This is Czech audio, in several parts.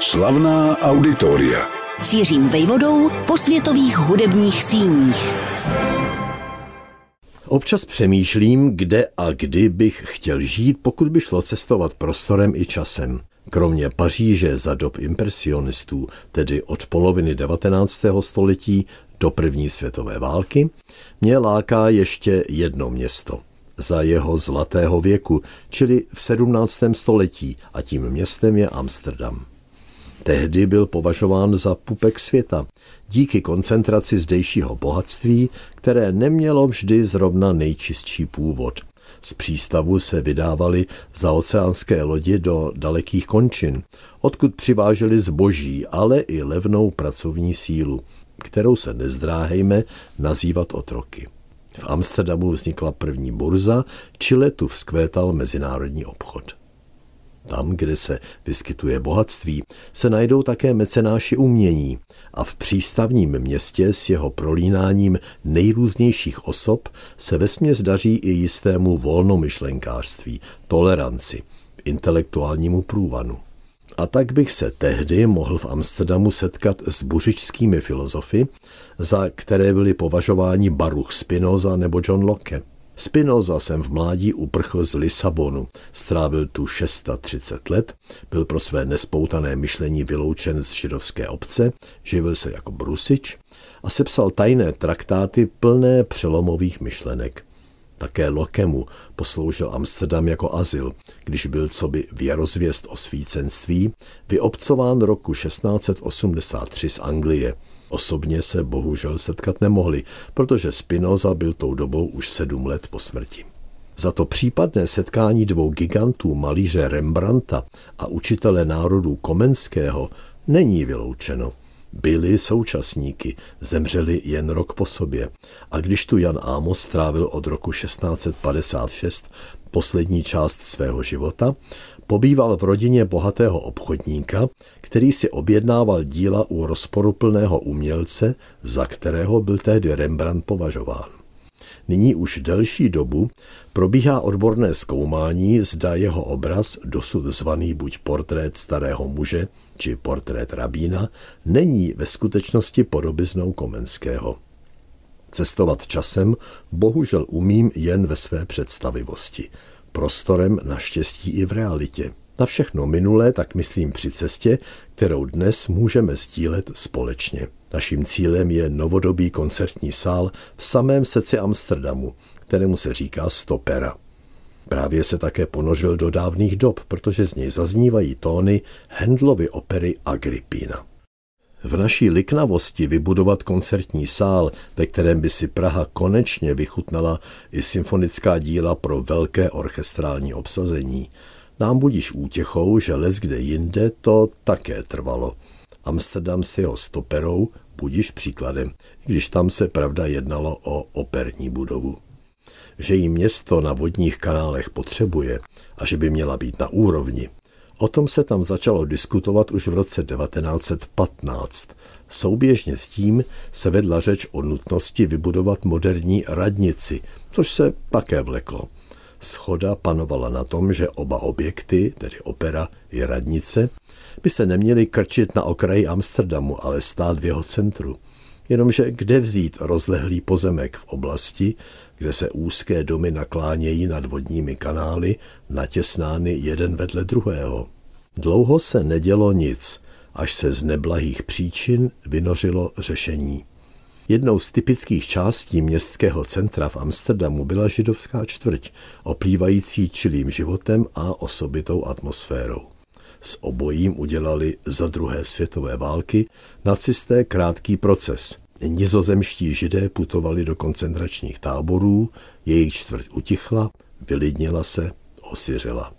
Slavná auditoria. Cířím vejvodou po světových hudebních síních. Občas přemýšlím, kde a kdy bych chtěl žít, pokud by šlo cestovat prostorem i časem. Kromě Paříže za dob impresionistů, tedy od poloviny 19. století do první světové války, mě láká ještě jedno město za jeho zlatého věku, čili v 17. století a tím městem je Amsterdam. Tehdy byl považován za pupek světa, díky koncentraci zdejšího bohatství, které nemělo vždy zrovna nejčistší původ. Z přístavu se vydávali za oceánské lodi do dalekých končin, odkud přiváželi zboží, ale i levnou pracovní sílu, kterou se nezdráhejme nazývat otroky. V Amsterdamu vznikla první burza, čile tu vzkvétal mezinárodní obchod. Tam, kde se vyskytuje bohatství, se najdou také mecenáši umění a v přístavním městě s jeho prolínáním nejrůznějších osob se vesměs daří i jistému volnomyšlenkářství, toleranci, intelektuálnímu průvanu. A tak bych se tehdy mohl v Amsterdamu setkat s buřičskými filozofy, za které byli považováni Baruch Spinoza nebo John Locke. Spinoza jsem v mládí uprchl z Lisabonu, strávil tu 630 let, byl pro své nespoutané myšlení vyloučen z židovské obce, živil se jako brusič a sepsal tajné traktáty plné přelomových myšlenek. Také Lokemu posloužil Amsterdam jako azyl, když byl coby věrozvěst o svícenství, vyobcován roku 1683 z Anglie. Osobně se bohužel setkat nemohli, protože Spinoza byl tou dobou už sedm let po smrti. Za to případné setkání dvou gigantů malíře Rembrandta a učitele národů Komenského není vyloučeno – byli současníky, zemřeli jen rok po sobě. A když tu Jan Amos strávil od roku 1656 poslední část svého života, pobýval v rodině bohatého obchodníka, který si objednával díla u rozporuplného umělce, za kterého byl tehdy Rembrandt považován. Nyní už delší dobu probíhá odborné zkoumání, zda jeho obraz, dosud zvaný buď portrét starého muže, či portrét rabína, není ve skutečnosti podobiznou Komenského. Cestovat časem bohužel umím jen ve své představivosti. Prostorem naštěstí i v realitě. Na všechno minulé tak myslím při cestě, kterou dnes můžeme sdílet společně. Naším cílem je novodobý koncertní sál v samém srdci Amsterdamu, kterému se říká Stopera. Právě se také ponořil do dávných dob, protože z něj zaznívají tóny Hendlovy opery Agrippina. V naší liknavosti vybudovat koncertní sál, ve kterém by si Praha konečně vychutnala i symfonická díla pro velké orchestrální obsazení, nám budíš útěchou, že les kde jinde to také trvalo. Amsterdam s jeho stoperou budíš příkladem, když tam se pravda jednalo o operní budovu že jí město na vodních kanálech potřebuje a že by měla být na úrovni. O tom se tam začalo diskutovat už v roce 1915. Souběžně s tím se vedla řeč o nutnosti vybudovat moderní radnici, což se také vleklo. Schoda panovala na tom, že oba objekty, tedy opera i radnice, by se neměly krčit na okraji Amsterdamu, ale stát v jeho centru. Jenomže kde vzít rozlehlý pozemek v oblasti, kde se úzké domy naklánějí nad vodními kanály, natěsnány jeden vedle druhého. Dlouho se nedělo nic, až se z neblahých příčin vynořilo řešení. Jednou z typických částí městského centra v Amsterdamu byla židovská čtvrť, oplývající čilým životem a osobitou atmosférou. S obojím udělali za druhé světové války nacisté krátký proces – Nizozemští židé putovali do koncentračních táborů, jejich čtvrť utichla, vylidnila se, osiřela.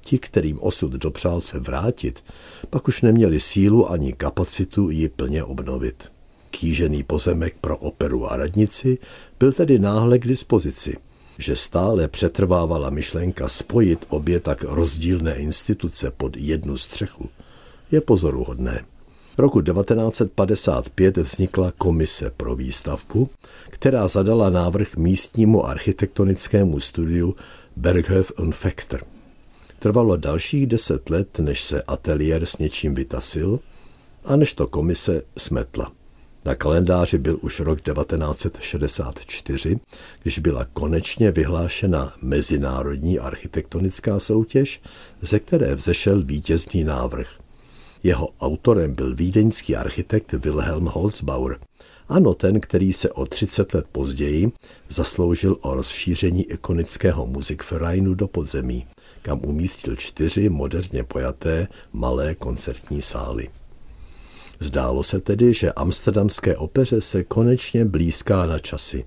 Ti, kterým osud dopřál se vrátit, pak už neměli sílu ani kapacitu ji plně obnovit. Kýžený pozemek pro operu a radnici byl tedy náhle k dispozici. Že stále přetrvávala myšlenka spojit obě tak rozdílné instituce pod jednu střechu, je pozoruhodné. V roku 1955 vznikla komise pro výstavbu, která zadala návrh místnímu architektonickému studiu Berghof und Fechter. Trvalo dalších deset let, než se ateliér s něčím vytasil a než to komise smetla. Na kalendáři byl už rok 1964, když byla konečně vyhlášena mezinárodní architektonická soutěž, ze které vzešel vítězný návrh. Jeho autorem byl vídeňský architekt Wilhelm Holzbauer. Ano, ten, který se o 30 let později zasloužil o rozšíření ikonického Musikvereinu do podzemí, kam umístil čtyři moderně pojaté malé koncertní sály. Zdálo se tedy, že amsterdamské opeře se konečně blízká na časy.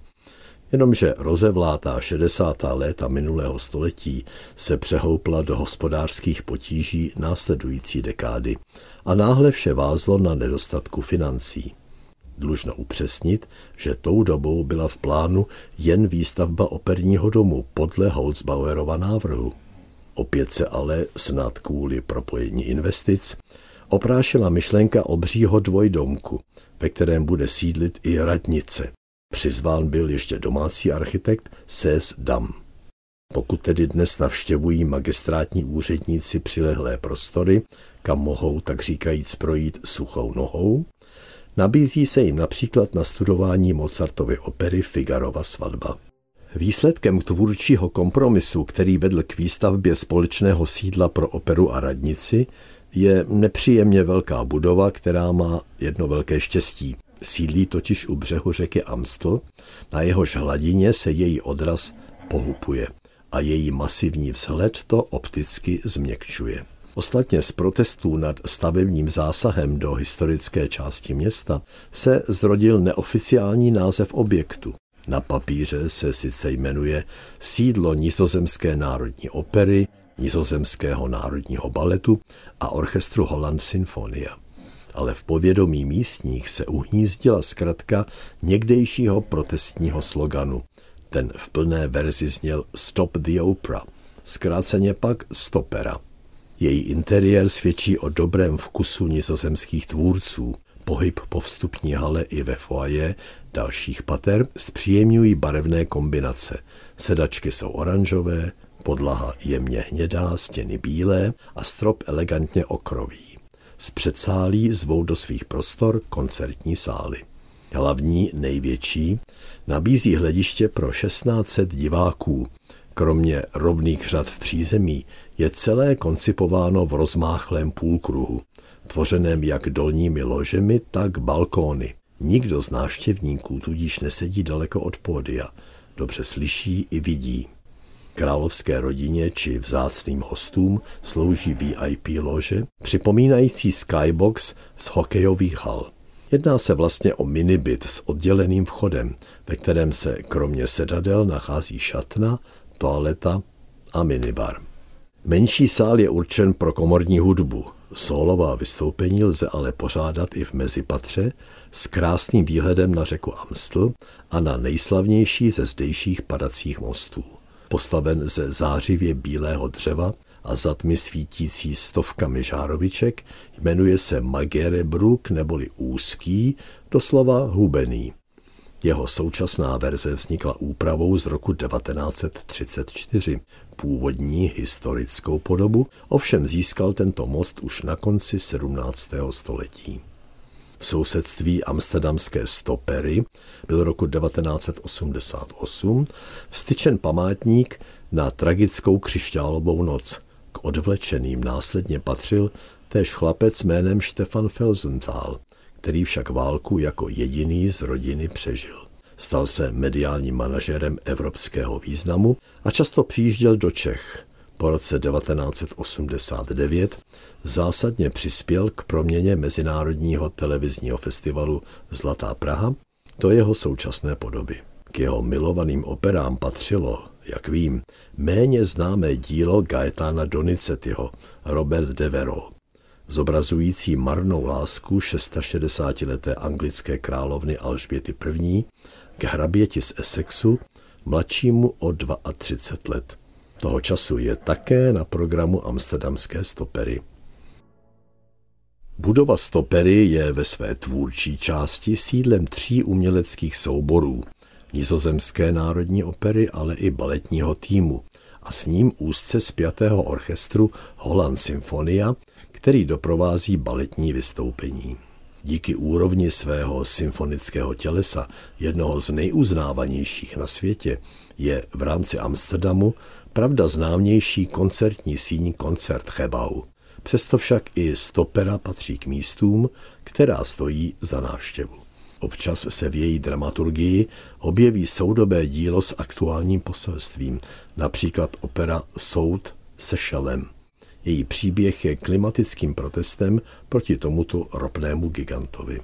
Jenomže rozevlátá 60. léta minulého století se přehoupla do hospodářských potíží následující dekády a náhle vše vázlo na nedostatku financí. Dlužno upřesnit, že tou dobou byla v plánu jen výstavba operního domu podle Holzbauerova návrhu. Opět se ale snad kvůli propojení investic oprášila myšlenka obřího dvojdomku, ve kterém bude sídlit i radnice. Přizván byl ještě domácí architekt Sés Dam. Pokud tedy dnes navštěvují magistrátní úředníci přilehlé prostory, kam mohou tak říkajíc projít suchou nohou, nabízí se jim například na studování Mozartovy opery Figarova svatba. Výsledkem tvůrčího kompromisu, který vedl k výstavbě společného sídla pro operu a radnici, je nepříjemně velká budova, která má jedno velké štěstí. Sídlí totiž u břehu řeky Amstel, na jehož hladině se její odraz pohupuje a její masivní vzhled to opticky změkčuje. Ostatně z protestů nad stavebním zásahem do historické části města se zrodil neoficiální název objektu. Na papíře se sice jmenuje Sídlo Nizozemské národní opery nizozemského národního baletu a orchestru Holland Sinfonia. Ale v povědomí místních se uhnízdila zkratka někdejšího protestního sloganu. Ten v plné verzi zněl Stop the Opera, zkráceně pak Stopera. Její interiér svědčí o dobrém vkusu nizozemských tvůrců. Pohyb po vstupní hale i ve foaje dalších pater zpříjemňují barevné kombinace. Sedačky jsou oranžové, podlaha jemně hnědá, stěny bílé a strop elegantně okrový. Z předsálí zvou do svých prostor koncertní sály. Hlavní, největší, nabízí hlediště pro 1600 diváků. Kromě rovných řad v přízemí je celé koncipováno v rozmáchlém půlkruhu, tvořeném jak dolními ložemi, tak balkóny. Nikdo z návštěvníků tudíž nesedí daleko od pódia. Dobře slyší i vidí. Královské rodině či vzácným hostům slouží VIP lože, připomínající skybox z hokejových hal. Jedná se vlastně o minibyt s odděleným vchodem, ve kterém se kromě sedadel nachází šatna, toaleta a minibar. Menší sál je určen pro komorní hudbu. Solová vystoupení lze ale pořádat i v mezipatře s krásným výhledem na řeku Amstl a na nejslavnější ze zdejších padacích mostů postaven ze zářivě bílého dřeva a za tmy svítící stovkami žároviček, jmenuje se Magerebrook neboli úzký, doslova hubený. Jeho současná verze vznikla úpravou z roku 1934. Původní historickou podobu ovšem získal tento most už na konci 17. století. V sousedství amsterdamské stopery byl roku 1988 vstyčen památník na tragickou křišťálovou noc. K odvlečeným následně patřil též chlapec jménem Stefan Felsenthal, který však válku jako jediný z rodiny přežil. Stal se mediálním manažerem evropského významu a často přijížděl do Čech. Po roce 1989 zásadně přispěl k proměně Mezinárodního televizního festivalu Zlatá Praha do jeho současné podoby. K jeho milovaným operám patřilo, jak vím, méně známé dílo Gaetana Donizettiho Robert Devero, zobrazující marnou lásku 660-leté anglické královny Alžběty I. k hraběti z Essexu, mladšímu o 32 let. Toho času je také na programu amsterdamské stopery. Budova Stopery je ve své tvůrčí části sídlem tří uměleckých souborů, nizozemské národní opery, ale i baletního týmu a s ním úzce zpětého orchestru Holland Symfonia, který doprovází baletní vystoupení. Díky úrovni svého symfonického tělesa, jednoho z nejuznávanějších na světě, je v rámci Amsterdamu pravda známější koncertní síň koncert Chebau. Přesto však i stopera patří k místům, která stojí za návštěvu. Občas se v její dramaturgii objeví soudobé dílo s aktuálním poselstvím, například opera Soud se šelem. Její příběh je klimatickým protestem proti tomuto ropnému gigantovi.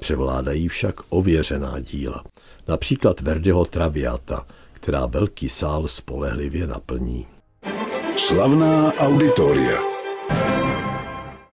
Převládají však ověřená díla, například Verdiho Traviata, která velký sál spolehlivě naplní. Slavná auditoria.